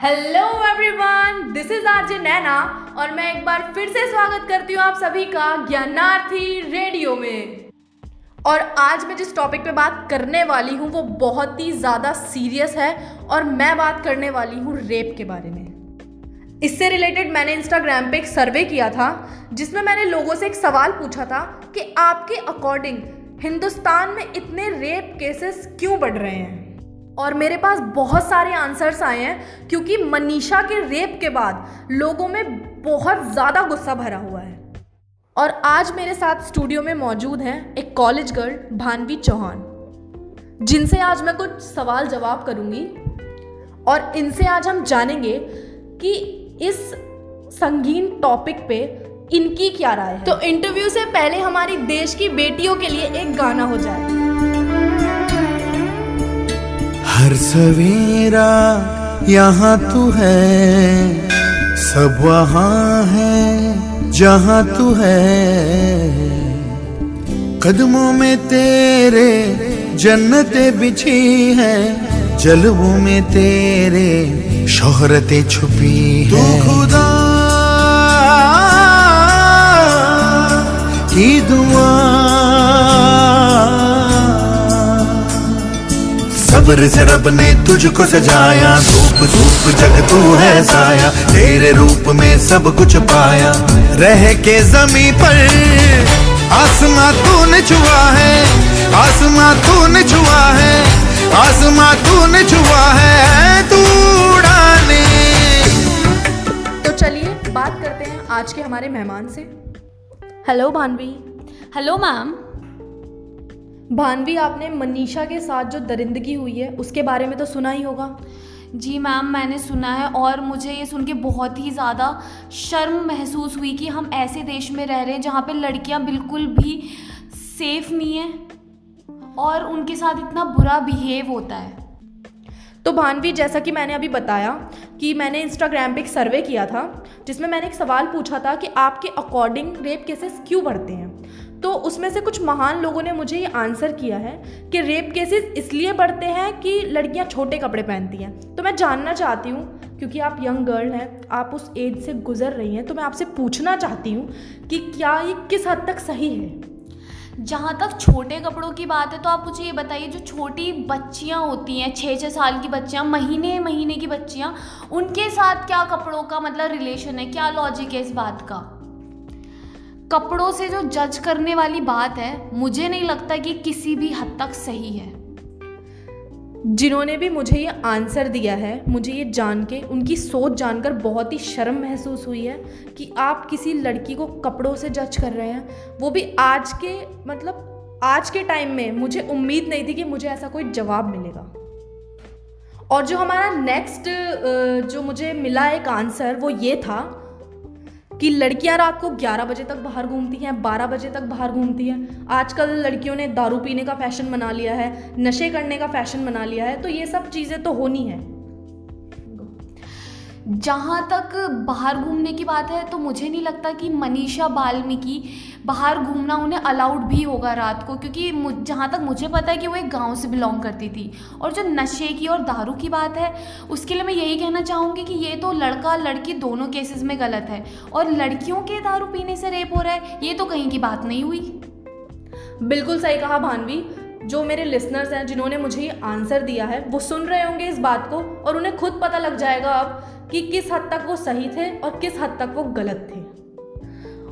Hello everyone this is RJ Naina और मैं एक बार फिर से स्वागत करती हूँ आप सभी का ज्ञानार्थी रेडियो में। और आज मैं जिस टॉपिक पे बात करने वाली हूँ, वो बहुत ही ज़्यादा सीरियस है और मैं बात करने वाली हूँ रेप के बारे में। इससे रिलेटेड मैंने इंस्टाग्राम पे एक सर्वे किया था, जिसमें मैंने लोगों से एक सवाल पूछा था कि आपके अकॉर्डिंग हिंदुस्तान में इतने रेप केसेस क्यों बढ़ रहे हैं? और मेरे पास बहुत सारे आंसर्स आए हैं, क्योंकि मनीषा के रेप के बाद लोगों में बहुत ज़्यादा गुस्सा भरा हुआ है। और आज मेरे साथ स्टूडियो में मौजूद हैं एक कॉलेज गर्ल भानवी चौहान। जिनसे आज मैं कुछ सवाल जवाब करूँगी, और इनसे आज हम जानेंगे कि इस संगीन टॉपिक पे इनकी क्या राय है। तो इंटरव्यू से पहले हमारी देश की बेटियों के लिए एक गाना हो जाए। हर सवेरा यहाँ तू है। सब वहाँ है जहाँ तू है। कदमों में तेरे जन्नतें बिछी है जलवों में तेरे शोहरतें छुपी है। तू खुदा की दुआ सब्र से रब ने तुझको सजाया। धूप धूप जग तू है साया। तेरे रूप में सब कुछ पाया। रह के जमी पर आसमां तूने छुआ है। आसमां तूने छुआ है। आसमां तूने छुआ है। तू उड़ाने। तो चलिए बात करते हैं आज के हमारे मेहमान से। Hello Bhanvi hello ma'am Bhanvi आपने मनीषा के साथ जो दरिंदगी हुई है उसके बारे में तो सुना ही होगा। जी मैम मैंने सुना है और मुझे ये सुन के बहुत ही ज़्यादा शर्म महसूस हुई कि हम ऐसे देश में रह रहे हैं जहाँ पे लड़कियाँ बिल्कुल भी सेफ़ नहीं हैं और उनके साथ इतना बुरा बिहेव होता है। तो भानवी जैसा कि मैंने अभी बताया कि मैंने इंस्टाग्राम पे एक सर्वे किया था जिसमें मैंने एक सवाल पूछा था कि आपके अकॉर्डिंग रेप केसेस क्यों बढ़ते हैं? तो उसमें से कुछ महान लोगों ने मुझे ये आंसर किया है कि रेप केसेस इसलिए बढ़ते हैं कि लड़कियाँ छोटे कपड़े पहनती हैं। तो मैं जानना चाहती हूँ, क्योंकि आप यंग गर्ल हैं, आप उस एज से गुजर रही हैं तो मैं आपसे पूछना चाहती हूँ कि क्या ये किस हद तक सही है? जहाँ तक छोटे कपड़ों की बात है तो आप मुझे ये बताइए, जो छोटी बच्चियाँ होती हैं छः छः साल की बच्चियाँ, महीने महीने की बच्चियाँ, उनके साथ क्या कपड़ों का मतलब रिलेशन है? क्या लॉजिक है इस बात का? कपड़ों से जो जज करने वाली बात है, मुझे नहीं लगता कि किसी भी हद तक सही है। जिन्होंने भी मुझे ये आंसर दिया है, मुझे ये जान के, उनकी सोच जानकर बहुत ही शर्म महसूस हुई है कि आप किसी लड़की को कपड़ों से जज कर रहे हैं। वो भी आज के मतलब आज के टाइम में मुझे उम्मीद नहीं थी कि मुझे ऐसा कोई जवाब मिलेगा। और जो हमारा नेक्स्ट जो मुझे मिला एक आंसर, वो ये था कि लड़कियाँ रात को 11 बजे तक बाहर घूमती हैं 12 बजे तक बाहर घूमती हैं। आजकल लड़कियों ने दारू पीने का फ़ैशन बना लिया है, नशे करने का फ़ैशन बना लिया है तो ये सब चीज़ें तो होनी है। जहाँ तक बाहर घूमने की बात है तो मुझे नहीं लगता कि मनीषा बाल्मीकि बाहर घूमना उन्हें अलाउड भी होगा रात को, क्योंकि जहाँ तक मुझे पता है कि वो एक गाँव से बिलोंग करती थी। और जो नशे की और दारू की बात है, उसके लिए मैं यही कहना चाहूँगी कि ये तो लड़का लड़की दोनों केसेस में गलत है। और लड़कियों के दारू पीने से रेप हो रहा है, ये तो कहीं की बात नहीं हुई। बिल्कुल सही कहा भानवी। जो मेरे लिसनर्स हैं, जिन्होंने मुझे ये आंसर दिया है, वो सुन रहे होंगे इस बात को, और उन्हें खुद पता लग जाएगा अब कि किस हद तक वो सही थे और किस हद तक वो गलत थे।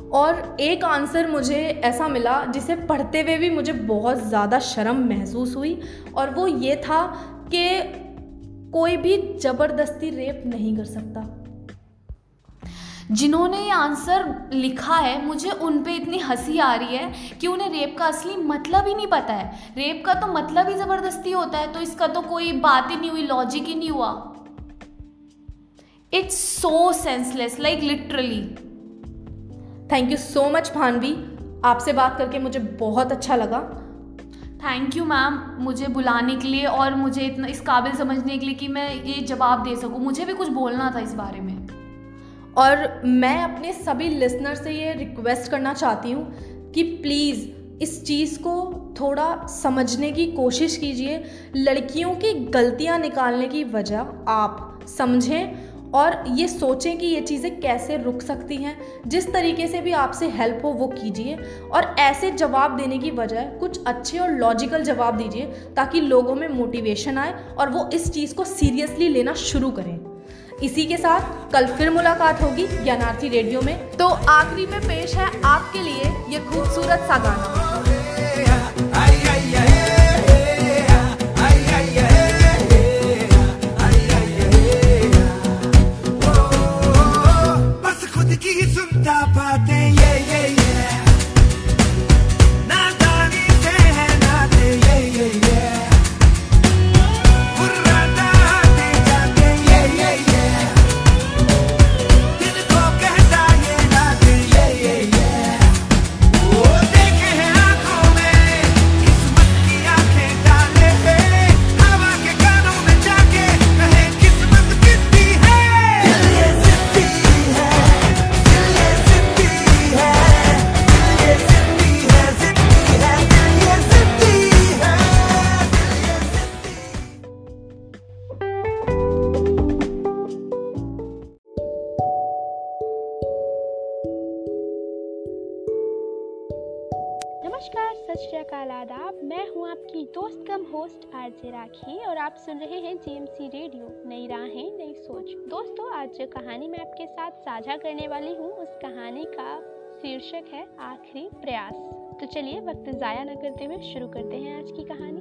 और एक आंसर मुझे ऐसा मिला जिसे पढ़ते हुए भी मुझे बहुत ज़्यादा शर्म महसूस हुई और वो ये था कि कोई भी ज़बरदस्ती रेप नहीं कर सकता। जिन्होंने ये आंसर लिखा है, मुझे उन पे इतनी हँसी आ रही है कि उन्हें रेप का असली मतलब ही नहीं पता है। रेप का तो मतलब ही ज़बरदस्ती होता है तो इसका तो कोई बात ही नहीं हुई लॉजिक ही नहीं हुआ। It's so senseless like literally thank you so much Bhanvi आपसे बात करके मुझे बहुत अच्छा लगा। थैंक यू मैम मुझे बुलाने के लिए और मुझे इतना इस काबिल समझने के लिए कि मैं ये जवाब दे सकूँ। मुझे भी कुछ बोलना था इस बारे में। और मैं अपने सभी लिसनर से ये रिक्वेस्ट करना चाहती हूँ कि प्लीज़ इस चीज़ को थोड़ा समझने की कोशिश कीजिए। लड़कियों की गलतियाँ निकालने की वजह आप समझें और ये सोचें कि ये चीज़ें कैसे रुक सकती हैं। जिस तरीके से भी आपसे हेल्प हो, वो कीजिए और ऐसे जवाब देने की बजाय कुछ अच्छे और लॉजिकल जवाब दीजिए ताकि लोगों में मोटिवेशन आए और वो इस चीज़ को सीरियसली लेना शुरू करें। इसी के साथ कल फिर मुलाकात होगी ज्ञानार्थी रेडियो में। तो आखिरी में पेश है आपके लिए ये खूबसूरत सा गाना। dapat आरजे राखी, और आप सुन रहे हैं जीएमसी रेडियो। नई राहें नई सोच। दोस्तों, आज जो कहानी मैं आपके साथ साझा करने वाली हूँ, उस कहानी का शीर्षक है आखिरी प्रयास। तो चलिए वक्त ज़ाया न करते हुए शुरू करते हैं आज की कहानी।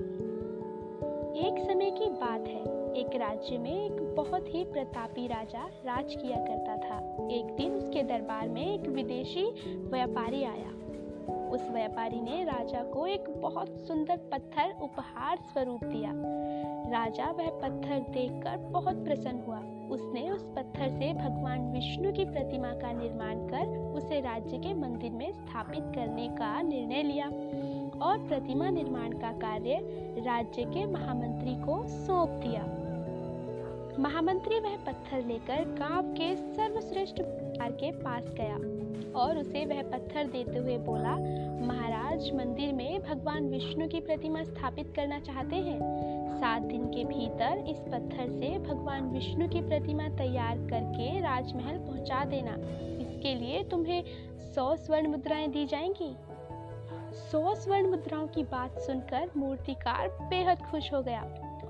एक समय की बात है। एक राज्य में एक बहुत ही प्रतापी राजा राज किया करता था। एक दिन उसके दरबार में एक विदेशी व्यापारी आया। उस व्यापारी ने राजा को एक बहुत सुंदर पत्थर उपहार स्वरूप दिया। राजा वह पत्थर देखकर बहुत प्रसन्न हुआ। उसने उस पत्थर से भगवान विष्णु की प्रतिमा का निर्माण कर उसे राज्य के मंदिर में स्थापित करने का निर्णय लिया और प्रतिमा निर्माण का कार्य राज्य के महामंत्री को सौंप दिया। महामंत्री वह पत्थर लेकर गाँव के सर्वश्रेष्ठ के पास गया। और उसे वह पत्थर देते हुए बोला, महाराज, मंदिर में भगवान विष्णु की प्रतिमा स्थापित करना चाहते हैं। सात दिन के भीतर इस पत्थर से भगवान विष्णु की प्रतिमा तैयार करके राजमहल पहुँचा देना। इसके लिए तुम्हें सौ स्वर्ण मुद्राएँ दी जाएँगी। सौ स्वर्ण मुद्राओं की बात सुनकर मूर्तिकार बेहद खुश हो गया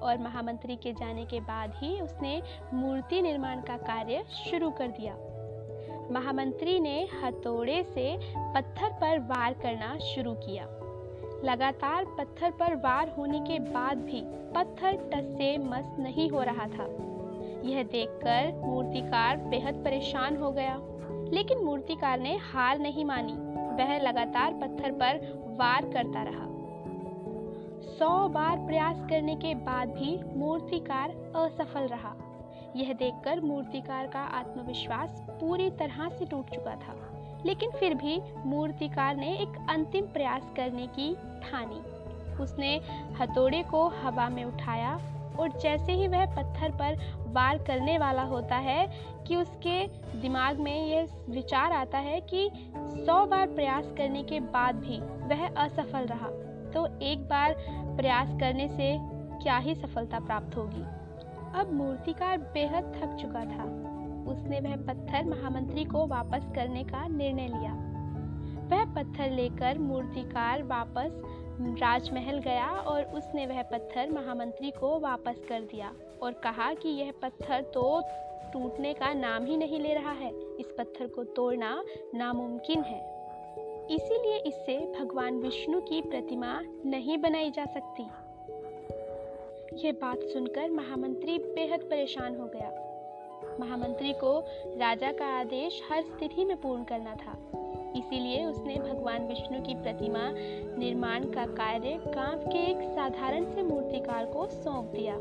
और महामंत्री के जाने के बाद ही उसने मूर्ति निर्माण का कार्य शुरू कर दिया। महामंत्री ने हथौड़े से पत्थर पर वार करना शुरू किया। लगातार पत्थर पर वार होने के बाद भी पत्थर टस से मस नहीं हो रहा था। यह देखकर मूर्तिकार बेहद परेशान हो गया, लेकिन मूर्तिकार ने हार नहीं मानी। वह लगातार पत्थर पर वार करता रहा। सौ बार प्रयास करने के बाद भी मूर्तिकार असफल रहा। यह देखकर मूर्तिकार का आत्मविश्वास पूरी तरह से टूट चुका था। लेकिन फिर भी मूर्तिकार ने एक अंतिम प्रयास करने की ठानी। उसने हथौड़े को हवा में उठाया और जैसे ही वह पत्थर पर वार करने वाला होता है कि उसके दिमाग में यह विचार आता है कि सौ बार प्रयास करने के बाद भी वह असफल रहा तो एक बार प्रयास करने से क्या ही सफलता प्राप्त होगी। अब मूर्तिकार बेहद थक चुका था। उसने वह पत्थर महामंत्री को वापस करने का निर्णय लिया। वह पत्थर लेकर मूर्तिकार वापस राजमहल गया और उसने वह पत्थर महामंत्री को वापस कर दिया और कहा कि यह पत्थर तो टूटने का नाम ही नहीं ले रहा है। इस पत्थर को तोड़ना नामुमकिन है। इसीलिए इससे भगवान विष्णु की प्रतिमा नहीं बनाई जा सकती। ये बात सुनकर महामंत्री बेहद परेशान हो गया। महामंत्री को राजा का आदेश हर स्थिति में पूर्ण करना था। इसीलिए उसने भगवान विष्णु की प्रतिमा निर्माण का कार्य गाँव के एक साधारण से मूर्तिकार को सौंप दिया।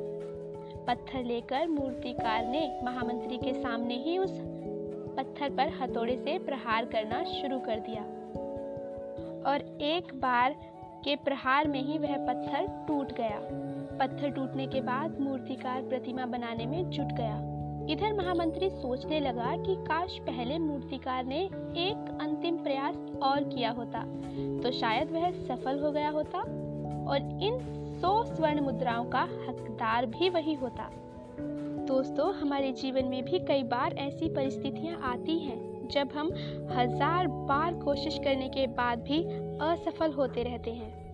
पत्थर लेकर मूर्तिकार ने महामंत्री के सामने ही उस पत्थर पर हथौड़े से प्रहार करना शुरू कर दिया। और एक बार के प्रहार में ही वह पत्थर टूट गया। पत्थर टूटने के बाद मूर्तिकार प्रतिमा बनाने में जुट गया। इधर महामंत्री सोचने लगा कि काश पहले मूर्तिकार ने एक अंतिम प्रयास और किया होता तो शायद वह सफल हो गया होता और इन सौ स्वर्ण मुद्राओं का हकदार भी वही होता। दोस्तों, हमारे जीवन में भी कई बार ऐसी परिस्थितियाँ आती हैं, जब हम हज़ार बार कोशिश करने के बाद भी असफल होते रहते हैं।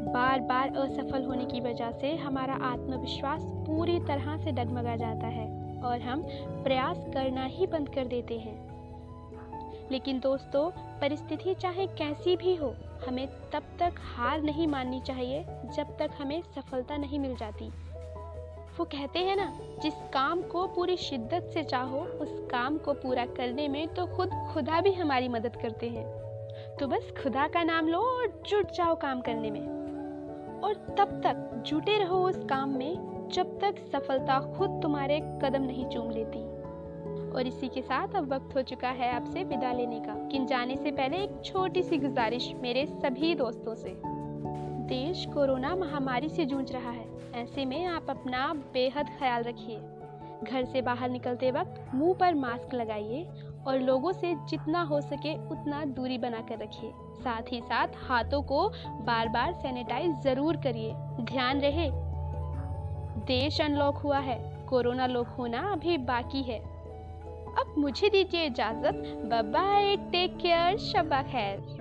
बार बार असफल होने की वजह से हमारा आत्मविश्वास पूरी तरह से डगमगा जाता है और हम प्रयास करना ही बंद कर देते हैं। लेकिन दोस्तों, परिस्थिति चाहे कैसी भी हो, हमें तब तक हार नहीं माननी चाहिए जब तक हमें सफलता नहीं मिल जाती। वो कहते हैं ना, जिस काम को पूरी शिद्दत से चाहो, उस काम को पूरा करने में तो खुद खुदा भी हमारी मदद करते हैं। तो बस खुदा का नाम लो और जुट जाओ काम करने में। और तब तक जुटे रहो उस काम में जब तक सफलता खुद तुम्हारे कदम नहीं चूम लेती। और इसी के साथ अब वक्त हो चुका है आपसे विदा लेने का। किन जाने से पहले एक छोटी सी गुजारिश मेरे सभी दोस्तों से। देश कोरोना महामारी से जूझ रहा है। ऐसे में आप अपना बेहद ख्याल रखिए। घर से बाहर निकलते वक्त मुँह पर मास्क लगाइए और लोगों से जितना हो सके उतना दूरी बनाकर रखिए। साथ ही साथ हाथों को बार बार सैनिटाइज ज़रूर करिए। ध्यान रहे। देश अनलॉक हुआ है। कोरोना लॉक होना अभी बाकी है। अब मुझे दीजिए इजाज़त। बाय टेक केयर शबा खैर।